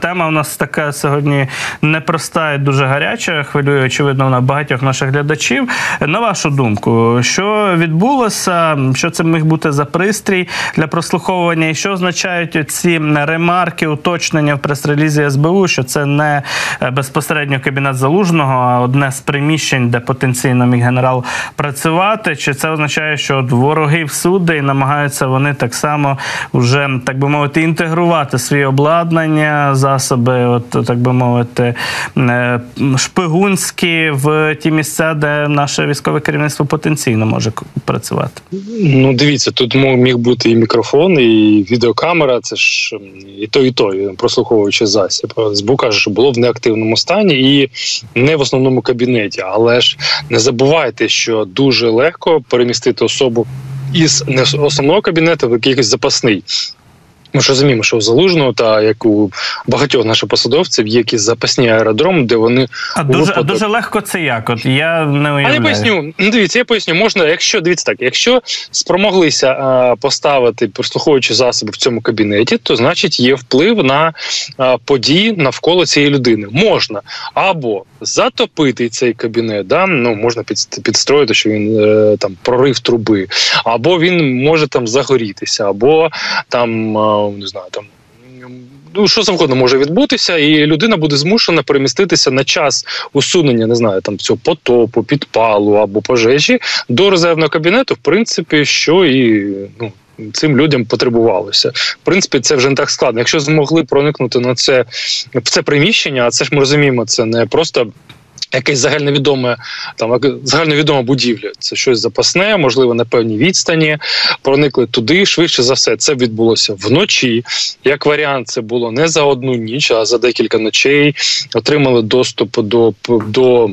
Тема у нас така сьогодні непроста і дуже гаряча. Хвилює, очевидно, вона багатьох наших глядачів. На вашу думку, що відбулося? Що це міг бути за пристрій для прослуховування? І що означають ці ремарки, уточнення в прес-релізі СБУ? Що це не безпосередньо кабінет залужного, а одне з приміщень, де потенційно міг генерал працювати? Чи це означає, що от вороги всюди і намагаються вони так само вже так би мовити інтегрувати свої обладнання за засоби, от так би мовити, е, шпигунські в ті місця, де наше військове керівництво потенційно може працювати. Ну, дивіться, тут міг бути і мікрофон, і відеокамера. Це ж і то, і то, прослуховуючи засіб. СБУ каже, що було в неактивному стані і не в основному кабінеті. Але ж не забувайте, що дуже легко перемістити особу із не основного кабінету в якийсь запасний. Ми ж розуміємо, що у залужного та як у багатьох наших посадовців є якісь запасні аеродроми, де вони а дуже випадок... дуже легко це як. От я не уявляю. А я поясню. Ну, дивіться, я поясню, можна, якщо дивіться так, якщо спромоглися а, поставити прослуховуючі засоби в цьому кабінеті, то значить є вплив на а, події навколо цієї людини. Можна або затопити цей кабінет, да ну можна під, підстроїти, що він е, там прорив труби, або він може там загорітися, або там не знаю, там. Ну, що завгодно може відбутися, і людина буде змушена переміститися на час усунення, не знаю, там цього потопу, підпалу або пожежі до резервного кабінету, в принципі, що і ну. Цим людям потребувалося. В принципі, це вже не так складно. Якщо змогли проникнути на це в це приміщення, а це ж ми розуміємо, це не просто Якесь загальновідоме там загальновідома будівля, це щось запасне, можливо, на певній відстані. Проникли туди. Швидше за все, це відбулося вночі. Як варіант, це було не за одну ніч, а за декілька ночей. Отримали доступ до до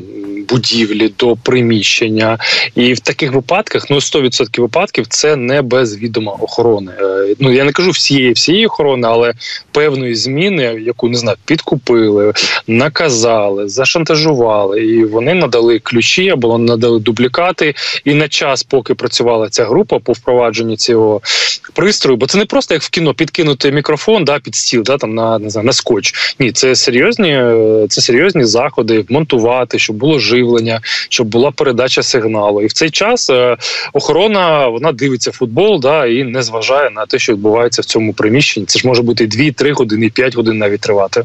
будівлі, до приміщення. І в таких випадках, ну 100% випадків, це не без відома охорони. Е, ну я не кажу всієї всієї охорони, але певної зміни, яку не знаю, підкупили, наказали, зашантажували надали, і вони надали ключі або надали дублікати. І на час, поки працювала ця група по впровадженню цього пристрою, бо це не просто як в кіно підкинути мікрофон, да, під стіл, да там на не знаю, на скотч. Ні, це серйозні, це серйозні заходи, монтувати, щоб було живлення, щоб була передача сигналу. І в цей час е, охорона вона дивиться футбол, да і не зважає на те, що відбувається в цьому приміщенні. Це ж може бути 2-3 години, 5 годин навіть тривати.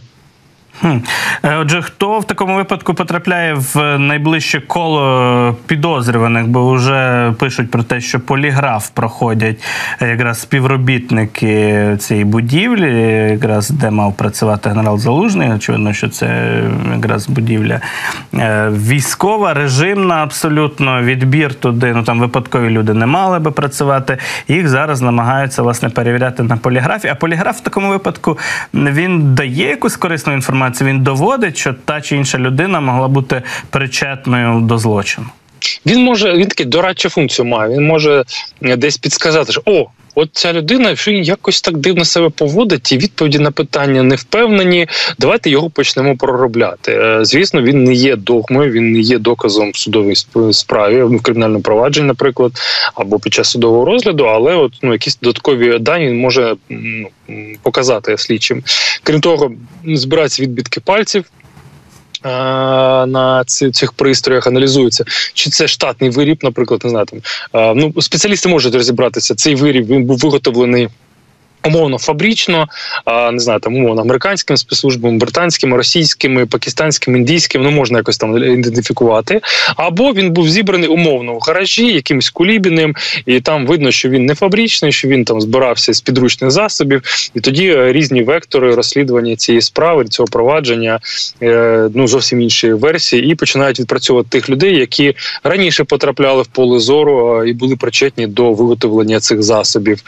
Хм. Е, отже, хто в такому випадку потрапляє в найближче коло підозрюваних, бо вже пишуть про те, що поліграф проходять якраз співробітники цієї будівлі, якраз де мав працювати генерал Залужний. Очевидно, що це якраз будівля е, військова, режимна, абсолютно відбір туди. Ну там випадкові люди не мали би працювати. Їх зараз намагаються власне перевіряти на поліграфі. А поліграф в такому випадку він дає якусь корисну інформацію інформацію, він доводить, що та чи інша людина могла бути причетною до злочину. Він може він таки дорадчу функцію має. Він може десь підсказати, що о, От ця людина що якось так дивно себе поводить, і відповіді на питання не впевнені. Давайте його почнемо проробляти. Е, звісно, він не є догмою, він не є доказом в судовій справі в кримінальному провадженні, наприклад, або під час судового розгляду, але от ну якісь додаткові дані може ну, показати слідчим. Крім того, збираються відбитки пальців. На цих пристроях аналізується, чи це штатний виріб, наприклад, не знаю, там ну спеціалісти можуть розібратися. Цей виріб він був виготовлений Умовно фабрично, а не знаю, там умовно американськими спецслужбами, британськими, російськими, пакистанськими, індійськими, ну можна якось там ідентифікувати. Або він був зібраний умовно в гаражі, якимось кулібіним, і там видно, що він не фабричний, що він там збирався з підручних засобів, і тоді е, різні вектори розслідування цієї справи, цього провадження, е, ну зовсім інші версії, і починають відпрацьовувати тих людей, які раніше потрапляли в поле зору і були причетні до виготовлення цих засобів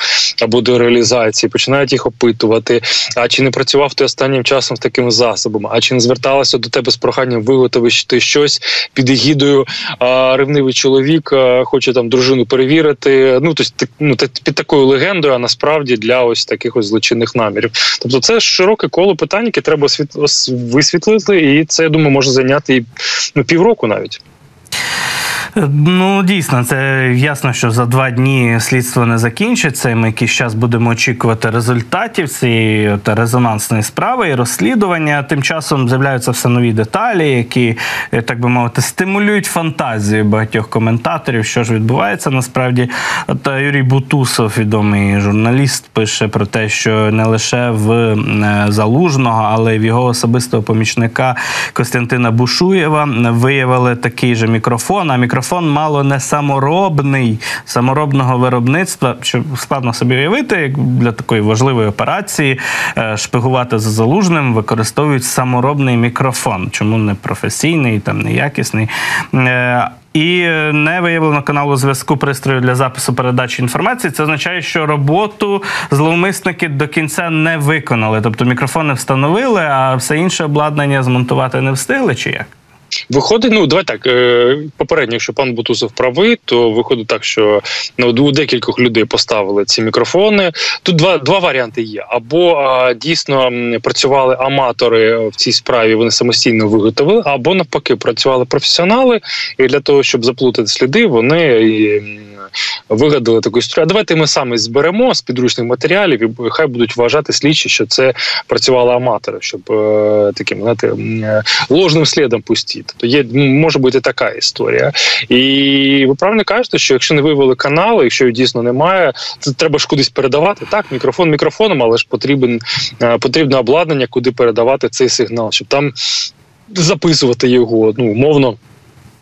або до реалізації інформації, починають їх опитувати. А чи не працював ти останнім часом з такими засобами? А чи не зверталася до тебе з проханням виготовити щось під егідою? А, Ревнивий чоловік а, хоче там дружину перевірити. Ну тобто, ну під такою легендою, а насправді для ось таких ось злочинних намірів. Тобто, це широке коло питань, які треба освіт... висвітлити, і це я думаю може зайняти і ну, півроку навіть. Ну дійсно, це ясно, що за два дні слідство не закінчиться. і Ми якийсь час будемо очікувати результатів цієї резонансної справи і розслідування. Тим часом з'являються все нові деталі, які е, так би мовити стимулюють фантазію багатьох коментаторів, що ж відбувається насправді. От е, Юрій Бутусов, відомий журналіст, пише про те, що не лише в е, залужного, але й в його особистого помічника Костянтина Бушуєва виявили такий же мікрофон. А мікрофон мало не саморобний саморобного виробництва, що складно собі уявити, як для такої важливої операції е, шпигувати за залужним, використовують саморобний мікрофон. Чому не професійний, там не якісний. Е, і не виявлено каналу зв'язку пристрою для запису передачі інформації. Це означає, що роботу зловмисники до кінця не виконали. Тобто мікрофони встановили, а все інше обладнання змонтувати не встигли, чи як? Виходить, ну давай так. Е, попередньо, якщо пан Бутусов правий, то виходить так, що ну, у декількох людей поставили ці мікрофони. Тут два два варіанти є: або а, дійсно працювали аматори в цій справі, вони самостійно виготовили, або навпаки, працювали професіонали, і для того, щоб заплутати сліди, вони вигадали таку історію. А давайте ми самі зберемо з підручних матеріалів, і хай будуть вважати слідчі, що це працювали аматори, щоб е, таким знаєте, е, ложним слідом пустити. Тобто є може бути така історія. І ви правильно кажете, що якщо не вивели канали, якщо їх дійсно немає, це треба ж кудись передавати. Так, мікрофон мікрофоном, але ж потрібен е, потрібне обладнання, куди передавати цей сигнал, щоб там записувати його, ну умовно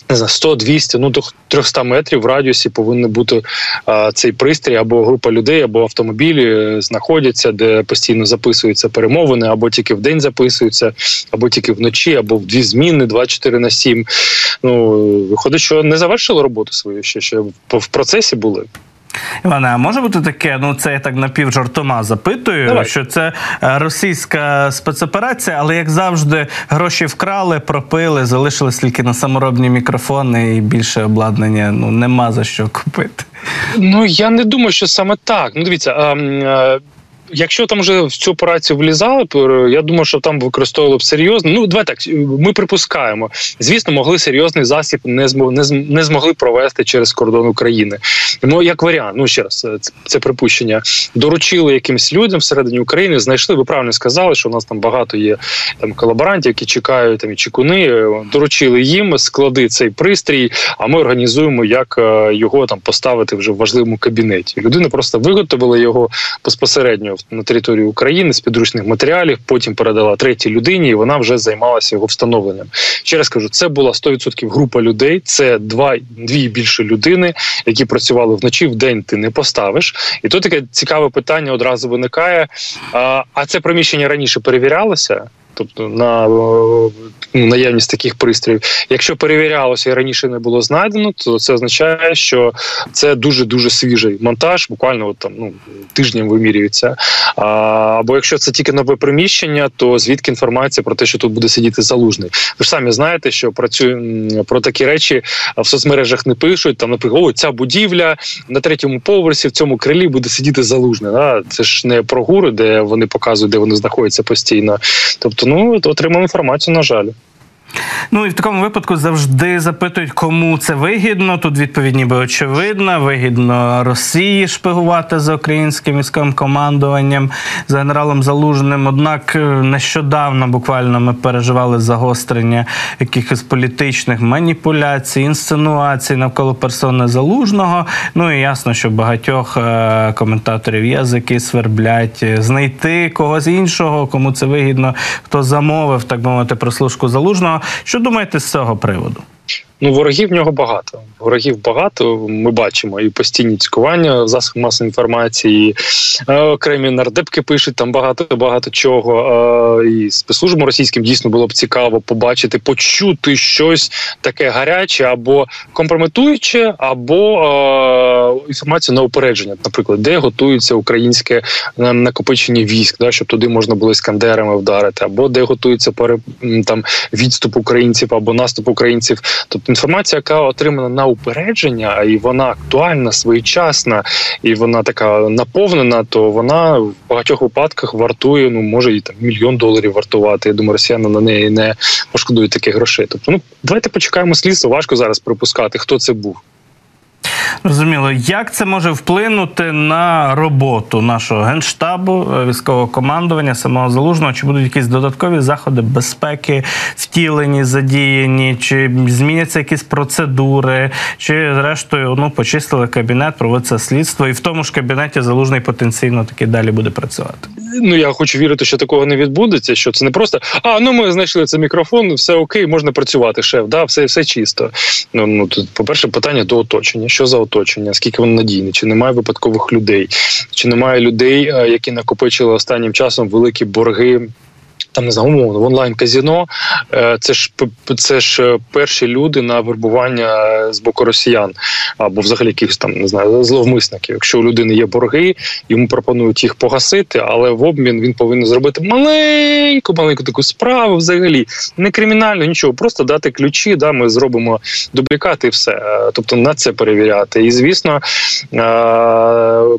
не знаю, 100-200, ну до 300 метрів в радіусі повинен бути а, цей пристрій або група людей, або автомобілі е, знаходяться, де постійно записуються перемовини, або тільки в день записуються, або тільки вночі, або в дві зміни, 24 на 7. Ну виходить, що не завершили роботу свою ще ще в процесі були. Іване, а може бути таке? Ну це я так напівжартома запитую, Давай. що це е, російська спецоперація, але як завжди, гроші вкрали, пропили, залишились тільки на саморобні мікрофони і більше обладнання ну нема за що купити. Ну я не думаю, що саме так. Ну дивіться. Якщо там вже в цю операцію влізали, то я думаю, що там використовували б серйозно. Ну давай так ми припускаємо. Звісно, могли серйозний засіб не не змогли провести через кордон України. Ну як варіант, ну ще раз, це, це припущення. Доручили якимсь людям всередині України. Знайшли. Ви правильно сказали, що у нас там багато є там колаборантів, які чекають там і чекуни. Доручили їм склади цей пристрій. А ми організуємо, як е, його там поставити вже в важливому кабінеті. Людина просто виготовила його безпосередньо на території України з підручних матеріалів. Потім передала третій людині, і вона вже займалася його встановленням. Ще раз кажу, це була 100% група людей. Це два дві більше людини, які працювали вночі. В день ти не поставиш. І тут таке цікаве питання одразу виникає. А це приміщення раніше перевірялося? Тобто на ну, наявність таких пристроїв. Якщо перевірялося і раніше не було знайдено, то це означає, що це дуже дуже свіжий монтаж, буквально от там ну тижнем вимірюється. А, Або якщо це тільки нове приміщення, то звідки інформація про те, що тут буде сидіти залужний? Ви ж самі знаєте, що працює про такі речі в соцмережах не пишуть. Там наприклад, о, ця будівля на третьому поверсі в цьому крилі буде сидіти залужний. Да? Це ж не про гури, де вони показують, де вони знаходяться постійно. Тобто ну отримав інформацію, на жаль. Ну і в такому випадку завжди запитують, кому це вигідно. Тут відповідь ніби очевидна. Вигідно Росії шпигувати за українським військовим командуванням за генералом Залужним. Однак е, нещодавно буквально ми переживали загострення якихось політичних маніпуляцій, інсценуацій навколо персони залужного. Ну і ясно, що багатьох е, коментаторів язики сверблять знайти когось іншого, кому це вигідно, хто замовив так мовити прослушку залужного. Що думаєте з цього приводу? Ну, ворогів в нього багато. Ворогів багато. Ми бачимо і постійні цькування в засобах масової інформації, е, окремі нардепки пишуть там багато багато чого. Е, і спецслужбам російським дійсно було б цікаво побачити, почути щось таке гаряче або компрометуюче, або е, інформацію на упередження, наприклад, де готується українське накопичення військ, да, щоб туди можна було іскандерами вдарити, або де готується там відступ українців або наступ українців. Тобто інформація, яка отримана на упередження, і вона актуальна, своєчасна, і вона така наповнена, то вона в багатьох випадках вартує, ну може і там мільйон доларів вартувати. Я думаю, росіяни на неї не пошкодують таких грошей. Тобто, ну давайте почекаємо слідство. Важко зараз припускати, хто це був. Розуміло, як це може вплинути на роботу нашого генштабу, е, військового командування, самого залужного? Чи будуть якісь додаткові заходи безпеки втілені, задіяні, чи зміняться якісь процедури, чи зрештою ну почистили кабінет, проводиться слідство, і в тому ж кабінеті залужний потенційно таки далі буде працювати? Ну я хочу вірити, що такого не відбудеться. Що це не просто а ну ми знайшли цей мікрофон, все окей, можна працювати. Шеф, да, все все чисто. Ну ну тут, по перше, питання до оточення. Що за оточення? Скільки воно надійне? Чи немає випадкових людей? Чи немає людей, е, які накопичили останнім часом великі борги? Там не знаю, умовно в онлайн казіно е, це ж це ж е, перші люди на вербування з боку росіян або взагалі якихось там не знаю зловмисників. Якщо у людини є борги, йому пропонують їх погасити, але в обмін він повинен зробити маленьку, маленьку таку справу. Взагалі не кримінально, нічого, просто дати ключі. Да, ми зробимо дублікати і все. Е, тобто на це перевіряти. І звісно,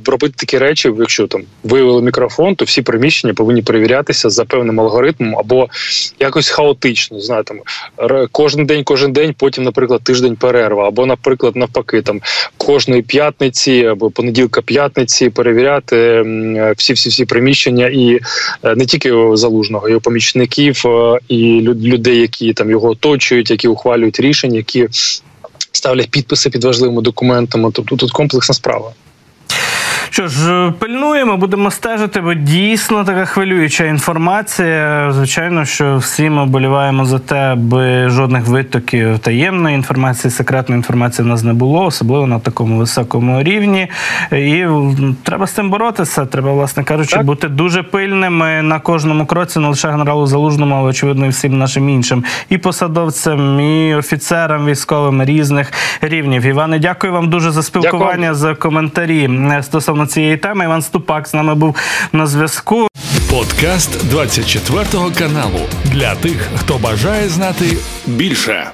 робити такі речі, якщо там виявили мікрофон, то всі приміщення повинні перевірятися за певним алгоритмом алгоритмом, або якось хаотично. Знаю, там кожен день, кожен день, потім, наприклад, тиждень перерва, або, наприклад, навпаки, там кожної п'ятниці або понеділка п'ятниці перевіряти всі всі всі приміщення і е, не тільки залужного, його помічників е, і людей, які там його оточують, які ухвалюють рішення, які ставлять підписи під важливими документами. Тобто тут комплексна справа. Що ж, пильнуємо, будемо стежити, бо дійсно така хвилююча інформація. Звичайно, що всі ми боліваємо за те, аби жодних витоків таємної інформації, секретної інформації в нас не було, особливо на такому високому рівні. І треба з цим боротися. Треба, власне кажучи, так. бути дуже пильними на кожному кроці, не лише генералу залужному, але очевидно, і всім нашим іншим і посадовцям, і офіцерам військовим різних рівнів. Іване, дякую вам дуже за спілкування, дякую. за коментарі стосовно стосовно цієї теми. Іван Ступак з нами був на зв'язку. Подкаст 24 каналу для тих, хто бажає знати більше.